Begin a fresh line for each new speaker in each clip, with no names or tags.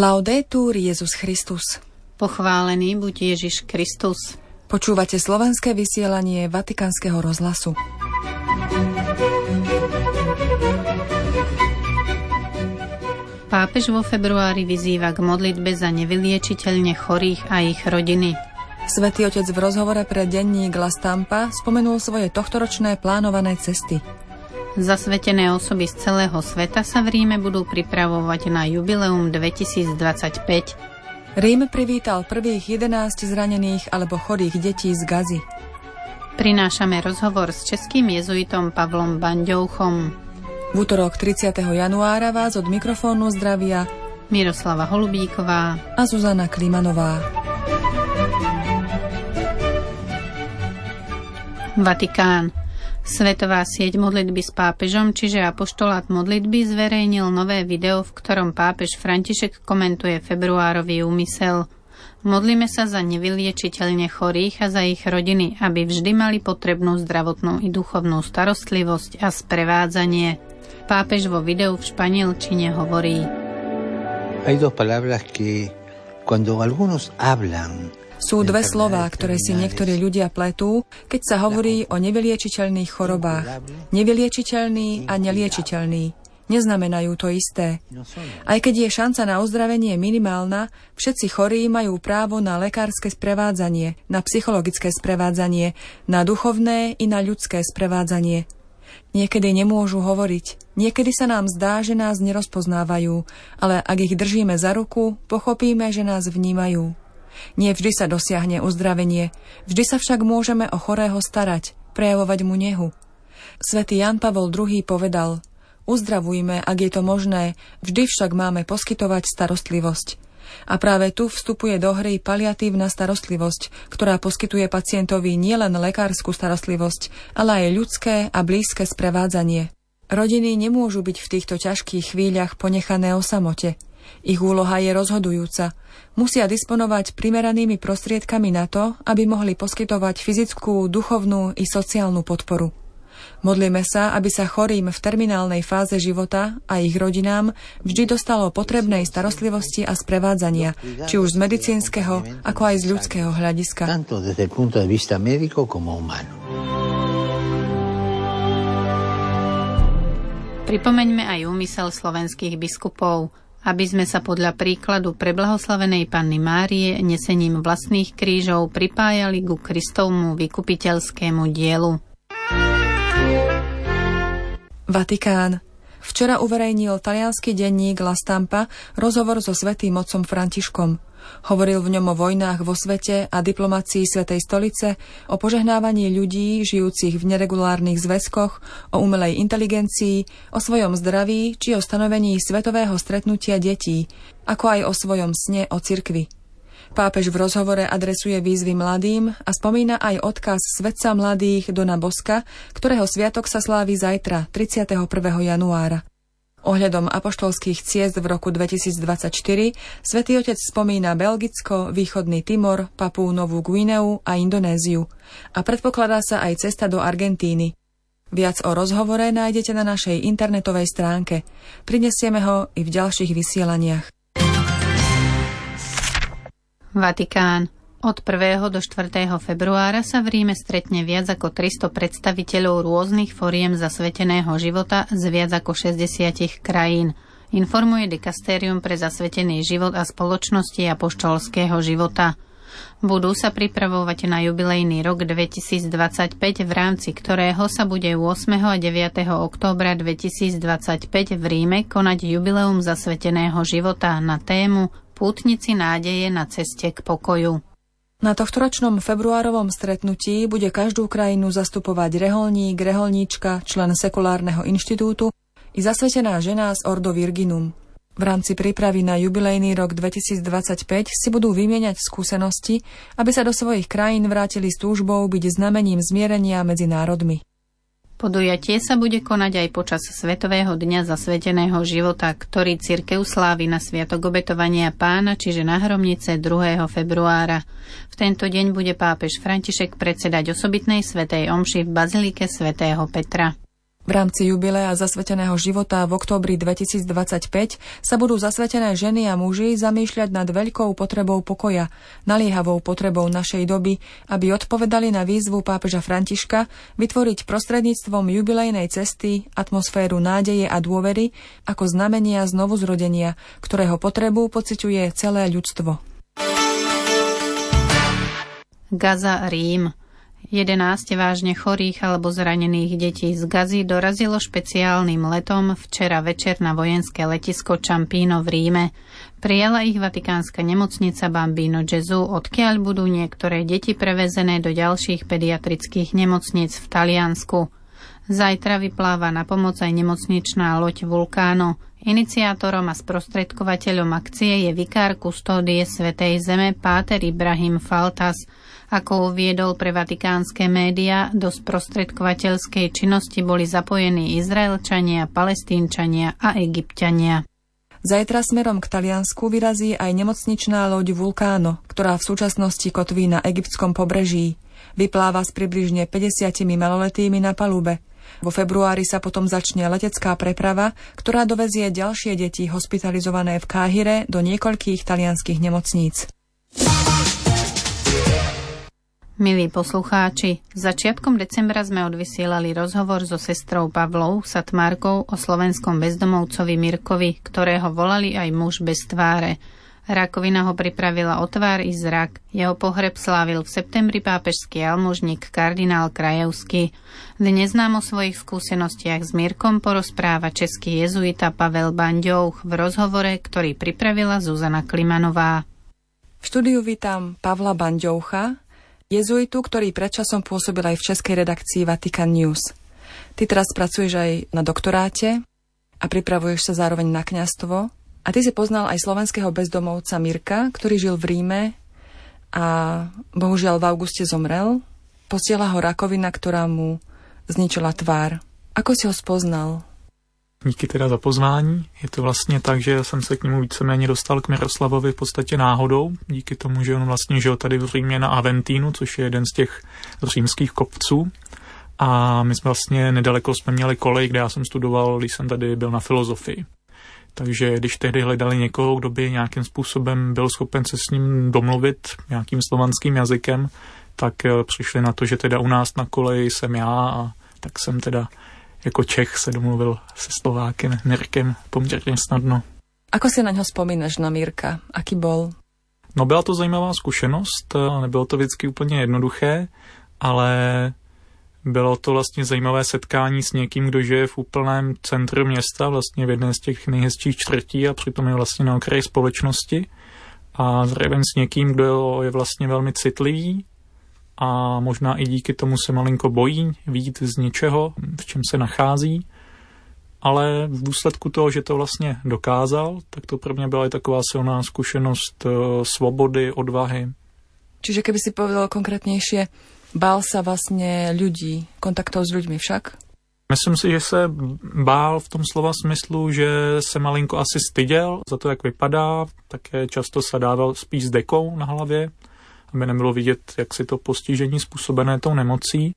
Laudetur Jezus Christus.
Pochválený buď Ježiš Kristus.
Počúvate slovenské vysielanie Vatikánskeho rozhlasu.
Pápež vo februári vyzýva k modlitbe za nevyliečiteľne chorých a ich rodiny.
Svetý otec v rozhovore pre denník La Stampa spomenul svoje tohtoročné plánované cesty.
Zasvetené osoby z celého sveta sa v Ríme budú pripravovať na jubileum 2025.
Rím privítal prvých 11 zranených alebo chorých detí z Gazy.
Prinášame rozhovor s českým jezuitom Pavlom Bandouchom.
V útorok 30. januára vás od mikrofónu zdravia
Miroslava Holubíková
a Zuzana Klimanová.
Vatikán. Svetová sieť modlitby s pápežom, čiže apoštolát modlitby, zverejnil nové video, v ktorom pápež František komentuje februárový úmysel. Modlíme sa za nevyliečiteľne chorých a za ich rodiny, aby vždy mali potrebnú zdravotnú i duchovnú starostlivosť a sprevádzanie. Pápež vo videu v španielčine hovorí.
Hay dos palabras que cuando algunos hablan
sú dve slová, ktoré si niektorí ľudia pletú, keď sa hovorí o nevyliečiteľných chorobách. Nevyliečiteľný a neliečiteľný. Neznamenajú to isté. Aj keď je šanca na ozdravenie minimálna, všetci chorí majú právo na lekárske sprevádzanie, na psychologické sprevádzanie, na duchovné i na ľudské sprevádzanie. Niekedy nemôžu hovoriť, niekedy sa nám zdá, že nás nerozpoznávajú, ale ak ich držíme za ruku, pochopíme, že nás vnímajú. Nie vždy sa dosiahne uzdravenie, vždy sa však môžeme o chorého starať, prejavovať mu nehu. Svetý Jan Pavol II povedal, uzdravujme, ak je to možné, vždy však máme poskytovať starostlivosť. A práve tu vstupuje do hry paliatívna starostlivosť, ktorá poskytuje pacientovi nielen lekárskú starostlivosť, ale aj ľudské a blízke sprevádzanie. Rodiny nemôžu byť v týchto ťažkých chvíľach ponechané o samote. Ich úloha je rozhodujúca. Musia disponovať primeranými prostriedkami na to, aby mohli poskytovať fyzickú, duchovnú i sociálnu podporu. Modlíme sa, aby sa chorým v terminálnej fáze života a ich rodinám vždy dostalo potrebnej starostlivosti a sprevádzania, či už z medicínskeho, ako aj z ľudského hľadiska.
Pripomeňme aj úmysel slovenských biskupov aby sme sa podľa príkladu preblahoslavenej Panny Márie nesením vlastných krížov pripájali ku Kristovmu vykupiteľskému dielu.
Vatikán. Včera uverejnil talianský denník La Stampa rozhovor so svetým otcom Františkom. Hovoril v ňom o vojnách vo svete a diplomácii Svetej stolice, o požehnávaní ľudí žijúcich v neregulárnych zväzkoch, o umelej inteligencii, o svojom zdraví či o stanovení svetového stretnutia detí, ako aj o svojom sne o cirkvi. Pápež v rozhovore adresuje výzvy mladým a spomína aj odkaz svetca mladých Dona Boska, ktorého sviatok sa slávi zajtra, 31. januára. Ohľadom apoštolských ciest v roku 2024 svätý Otec spomína Belgicko, Východný Timor, Papú Novú Guineu a Indonéziu a predpokladá sa aj cesta do Argentíny. Viac o rozhovore nájdete na našej internetovej stránke. Prinesieme ho i v ďalších vysielaniach.
Vatikán. Od 1. do 4. februára sa v Ríme stretne viac ako 300 predstaviteľov rôznych foriem zasveteného života z viac ako 60 krajín. Informuje Dikastérium pre zasvetený život a spoločnosti a poštolského života. Budú sa pripravovať na jubilejný rok 2025, v rámci ktorého sa bude 8. a 9. októbra 2025 v Ríme konať jubileum zasveteného života na tému Pútnici nádeje na ceste k pokoju.
Na tohtoročnom februárovom stretnutí bude každú krajinu zastupovať reholník, reholníčka, člen sekulárneho inštitútu i zasvetená žena z Ordo Virginum. V rámci prípravy na jubilejný rok 2025 si budú vymieňať skúsenosti, aby sa do svojich krajín vrátili s túžbou byť znamením zmierenia medzi národmi.
Podujatie sa bude konať aj počas Svetového dňa zasveteného života, ktorý cirkev slávi na Sviatok obetovania pána, čiže na hromnice 2. februára. V tento deň bude pápež František predsedať osobitnej svetej omši v Bazilike svätého Petra.
V rámci jubilea zasveteného života v októbri 2025 sa budú zasvetené ženy a muži zamýšľať nad veľkou potrebou pokoja, naliehavou potrebou našej doby, aby odpovedali na výzvu pápeža Františka vytvoriť prostredníctvom jubilejnej cesty atmosféru nádeje a dôvery ako znamenia znovuzrodenia, ktorého potrebu pociťuje celé ľudstvo.
Gaza Rím 11 vážne chorých alebo zranených detí z Gazy dorazilo špeciálnym letom včera večer na vojenské letisko Čampíno v Ríme. Prijala ich vatikánska nemocnica Bambino Gesù, odkiaľ budú niektoré deti prevezené do ďalších pediatrických nemocníc v Taliansku. Zajtra vypláva na pomoc aj nemocničná loď Vulkáno. Iniciátorom a sprostredkovateľom akcie je vikár kustódie Svetej Zeme Páter Ibrahim Faltas – ako uviedol pre vatikánske média, do sprostredkovateľskej činnosti boli zapojení Izraelčania, Palestínčania a Egyptiania.
Zajtra smerom k Taliansku vyrazí aj nemocničná loď Vulkáno, ktorá v súčasnosti kotví na egyptskom pobreží. Vypláva s približne 50 maloletými na palube. Vo februári sa potom začne letecká preprava, ktorá dovezie ďalšie deti hospitalizované v Káhire do niekoľkých talianských nemocníc.
Milí poslucháči, začiatkom decembra sme odvysielali rozhovor so sestrou Pavlou Satmárkou o slovenskom bezdomovcovi Mirkovi, ktorého volali aj muž bez tváre. Rakovina ho pripravila o tvár i zrak. Jeho pohreb slávil v septembri pápežský almužník kardinál Krajevský. Dnes nám o svojich skúsenostiach s Mirkom porozpráva český jezuita Pavel Banďouch v rozhovore, ktorý pripravila Zuzana Klimanová.
V štúdiu vítam Pavla Banďoucha, jezuitu, ktorý predčasom pôsobil aj v českej redakcii Vatican News. Ty teraz pracuješ aj na doktoráte a pripravuješ sa zároveň na kňastvo. A ty si poznal aj slovenského bezdomovca Mirka, ktorý žil v Ríme a bohužiaľ v auguste zomrel. Posiela ho rakovina, ktorá mu zničila tvár. Ako si ho spoznal?
Díky teda za pozvání. Je to vlastně tak, že jsem se k němu víceméně dostal k Miroslavovi v podstatě náhodou, díky tomu, že on vlastně žil tady v Římě na Aventínu, což je jeden z těch římských kopců. A my jsme vlastně nedaleko jsme měli kolej, kde já jsem studoval, když jsem tady byl na filozofii. Takže když tehdy hledali někoho, kdo by nějakým způsobem byl schopen se s ním domluvit nějakým slovanským jazykem, tak eh, přišli na to, že teda u nás na koleji jsem já a tak jsem teda jako Čech se domluvil se Slovákem Mirkem poměrně snadno.
Ako si na něho vzpomínaš, na Mirka? Aký bol?
No byla to zajímavá zkušenost, nebylo to vždycky úplně jednoduché, ale bylo to vlastně zajímavé setkání s někým, kdo žije v úplném centru města, vlastně v jedné z těch nejhezčích čtvrtí a přitom je vlastně na okraji společnosti. A zároveň s někým, kdo je vlastně velmi citlivý a možná i díky tomu se malinko bojí výjít z něčeho, v čem se nachází, ale v důsledku toho, že to vlastně dokázal, tak to pro mě byla i taková silná zkušenost eh, svobody, odvahy.
Čiže keby si povedal konkrétnější, bál se vlastně lidí, kontaktov s lidmi však?
Myslím si, že se bál v tom slova smyslu, že se malinko asi styděl za to, jak vypadá, také často se dával spíš s dekou na hlavě, aby nebylo vidět, jak si to postižení způsobené tou nemocí.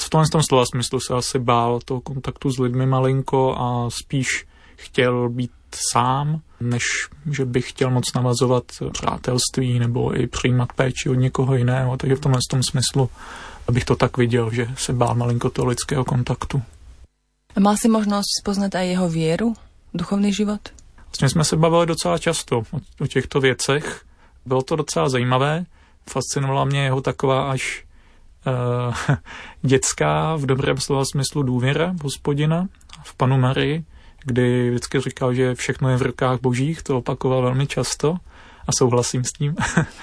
V tomhle tom slova smyslu se asi bál toho kontaktu s lidmi malinko a spíš chtěl být sám, než že bych chtěl moc navazovat přátelství nebo i přijímat péči od někoho jiného. Takže v tomhle tom smyslu abych to tak viděl, že se bál malinko toho lidského kontaktu.
A mal si možnost spoznat i jeho věru, duchovný život?
Vlastně jsme se bavili docela často o, o těchto věcech. Bylo to docela zajímavé fascinovala mě jeho taková až uh, dětská, v dobrém slova smyslu důvěra hospodina, v panu Marii, kdy vždycky říkal, že všechno je v rukách božích, to opakoval velmi často a souhlasím s tím.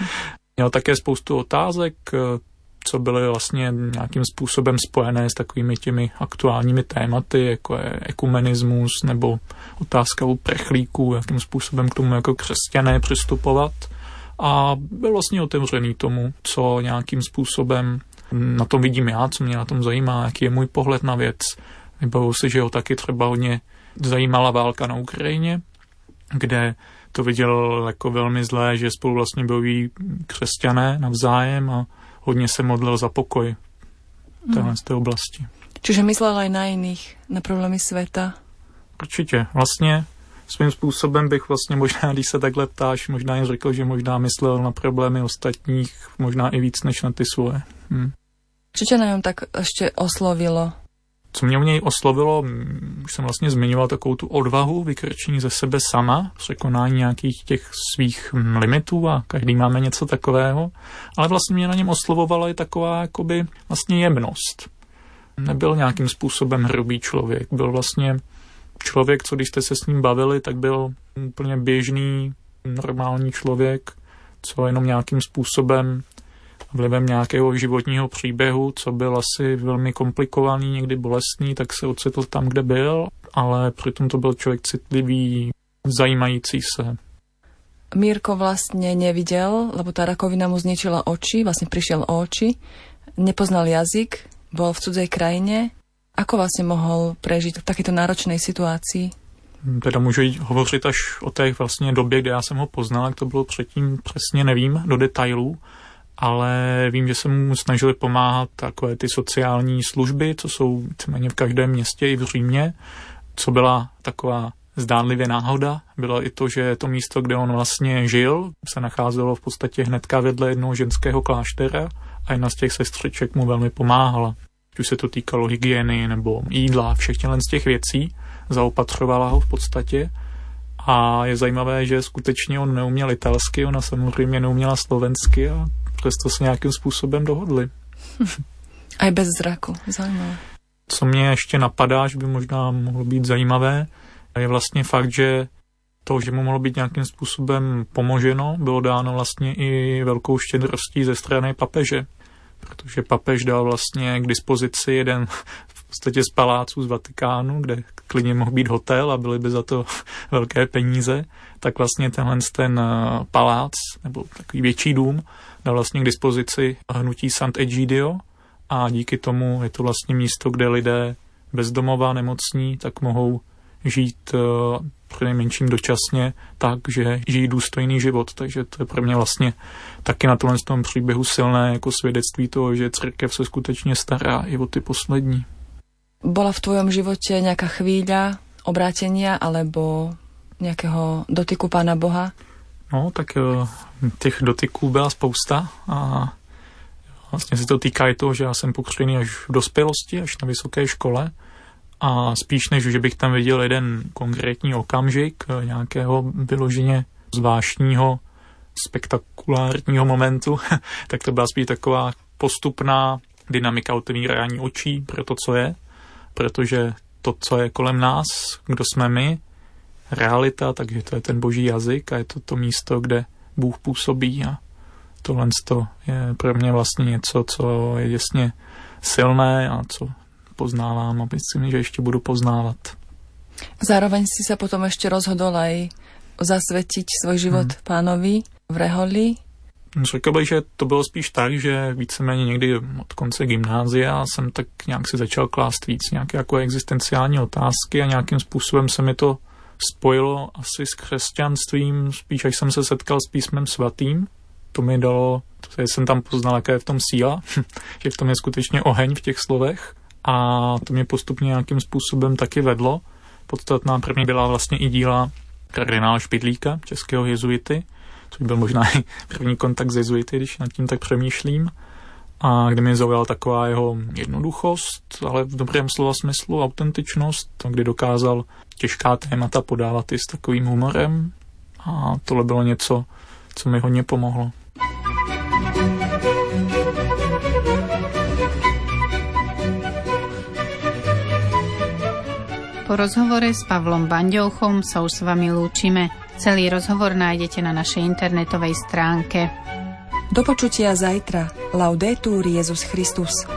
Měl také spoustu otázek, eh, co byly vlastně nějakým způsobem spojené s takovými těmi aktuálními tématy, jako je ekumenismus nebo otázka u prechlíků, jakým způsobem k tomu jako křesťané přistupovat a byl vlastně otevřený tomu, co nějakým způsobem na tom vidím já, co mě na tom zajímá, jaký je můj pohled na věc. Vybavuju si, že ho taky třeba hodně zajímala válka na Ukrajině, kde to viděl jako velmi zlé, že spolu vlastně bojují křesťané navzájem a hodně se modlil za pokoj v téhle z té oblasti.
Čiže myslel aj na iných, na problémy sveta.
Určitě. Vlastně svým způsobem bych vlastně možná, když se takhle ptáš, možná jen řekl, že možná myslel na problémy ostatních, možná i víc než na ty svoje. Hm.
Čo ťa na ňom tak ešte oslovilo?
Co mě u něj oslovilo, už jsem vlastně zmiňoval takovou tu odvahu, vykrčení ze sebe sama, překonání nějakých těch svých limitů a každý máme něco takového. Ale vlastně mě na něm oslovovala i taková jakoby vlastně jemnost. Nebyl nějakým způsobem hrubý člověk, byl vlastně člověk, co když jste se s ním bavili, tak byl úplně běžný, normální člověk, co jenom nějakým způsobem vlivem nějakého životního příběhu, co byl asi velmi komplikovaný, někdy bolestný, tak se ocitl tam, kde byl, ale přitom to byl člověk citlivý, zajímající se.
Mírko vlastne nevidel, lebo tá rakovina mu zničila oči, vlastne prišiel o oči, nepoznal jazyk, bol v cudzej krajine. Ako vlastne mohol prežiť v takéto náročnej situácii?
Teda můžu hovořit až o té vlastně době, kdy já jsem ho poznal, jak to bylo předtím, přesně nevím do detailů, ale vím, že se mu snažili pomáhat takové ty sociální služby, co jsou víceméně v každém městě i v Římě, co byla taková zdánlivě náhoda. Bylo i to, že to místo, kde on vlastně žil, se nacházelo v podstatě hnedka vedle jednoho ženského kláštera a jedna z těch sestřiček mu velmi pomáhala. Už se to týkalo hygieny nebo jídla, všech z těch věcí. Zaopatřovala ho v podstatě. A je zajímavé, že skutečně on neuměl italsky, ona samozřejmě neuměla slovensky a přesto se nějakým způsobem dohodli.
A bez zraku, zajímavé.
Co mě ještě napadá, že by možná mohlo být zajímavé, je vlastně fakt, že to, že mu mohlo být nějakým způsobem pomoženo, bylo dáno vlastně i velkou štědrostí ze strany papeže. Protože papež dal vlastně k dispozici jeden v podstatě z paláců z Vatikánu, kde klidně mohl být hotel a byly by za to velké peníze, tak vlastně tenhle ten eh, palác, nebo takový větší dům, dal vlastně k dispozici hnutí Sant'Egidio a díky tomu je to vlastně místo, kde lidé bezdomová, nemocní, tak mohou žít uh, nejmenším dočasně tak, že žijí důstojný život. Takže to je pro mě vlastně taky na tomhle tom příběhu silné jako svědectví toho, že církev se skutečně stará i o ty poslední.
Bola v tvojom živote nejaká chvíľa obrátenia alebo nejakého dotyku Pána Boha?
No, tak uh, těch dotyků byla spousta a vlastně se to týká i toho, že já jsem pokřtěný až v dospělosti, až na vysoké škole a spíš než, že bych tam viděl jeden konkrétní okamžik eh, nějakého vyloženě zvláštního spektakulárního momentu, tak to byla spíš taková postupná dynamika otevírání očí pro to, co je, protože to, co je kolem nás, kdo jsme my, realita, takže to je ten boží jazyk a je to to místo, kde Bůh působí a tohle je pro mě vlastně něco, co je jasně silné a co poznávám a myslím, že ještě budu poznávat.
Zároveň si sa potom ešte rozhodol aj zasvetiť svoj život hmm. pánovi v Reholi.
Řekl bych, že to bylo spíš tak, že víceméně někdy od konce gymnázia jsem tak nějak si začal klást víc nějaké jako existenciální otázky a nějakým způsobem se mi to spojilo asi s křesťanstvím, spíš až jsem se setkal s písmem svatým. To mi dalo, to jsem tam poznal, jaká je v tom síla, že v tom je skutečně oheň v těch slovech a to mě postupně nějakým způsobem taky vedlo. Podstatná první byla vlastně i díla kardinála Špidlíka, českého jezuity, což byl možná i první kontakt s jezuity, když nad tím tak přemýšlím. A kde mě zaujala taková jeho jednoduchost, ale v dobrém slova smyslu autentičnost, kdy dokázal těžká témata podávat i s takovým humorem. A tohle bylo něco, co mi hodně pomohlo.
Po rozhovore s Pavlom Banďouchom sa už s vami lúčime. Celý rozhovor nájdete na našej internetovej stránke.
Do počutia zajtra. Laudetur Jezus Christus.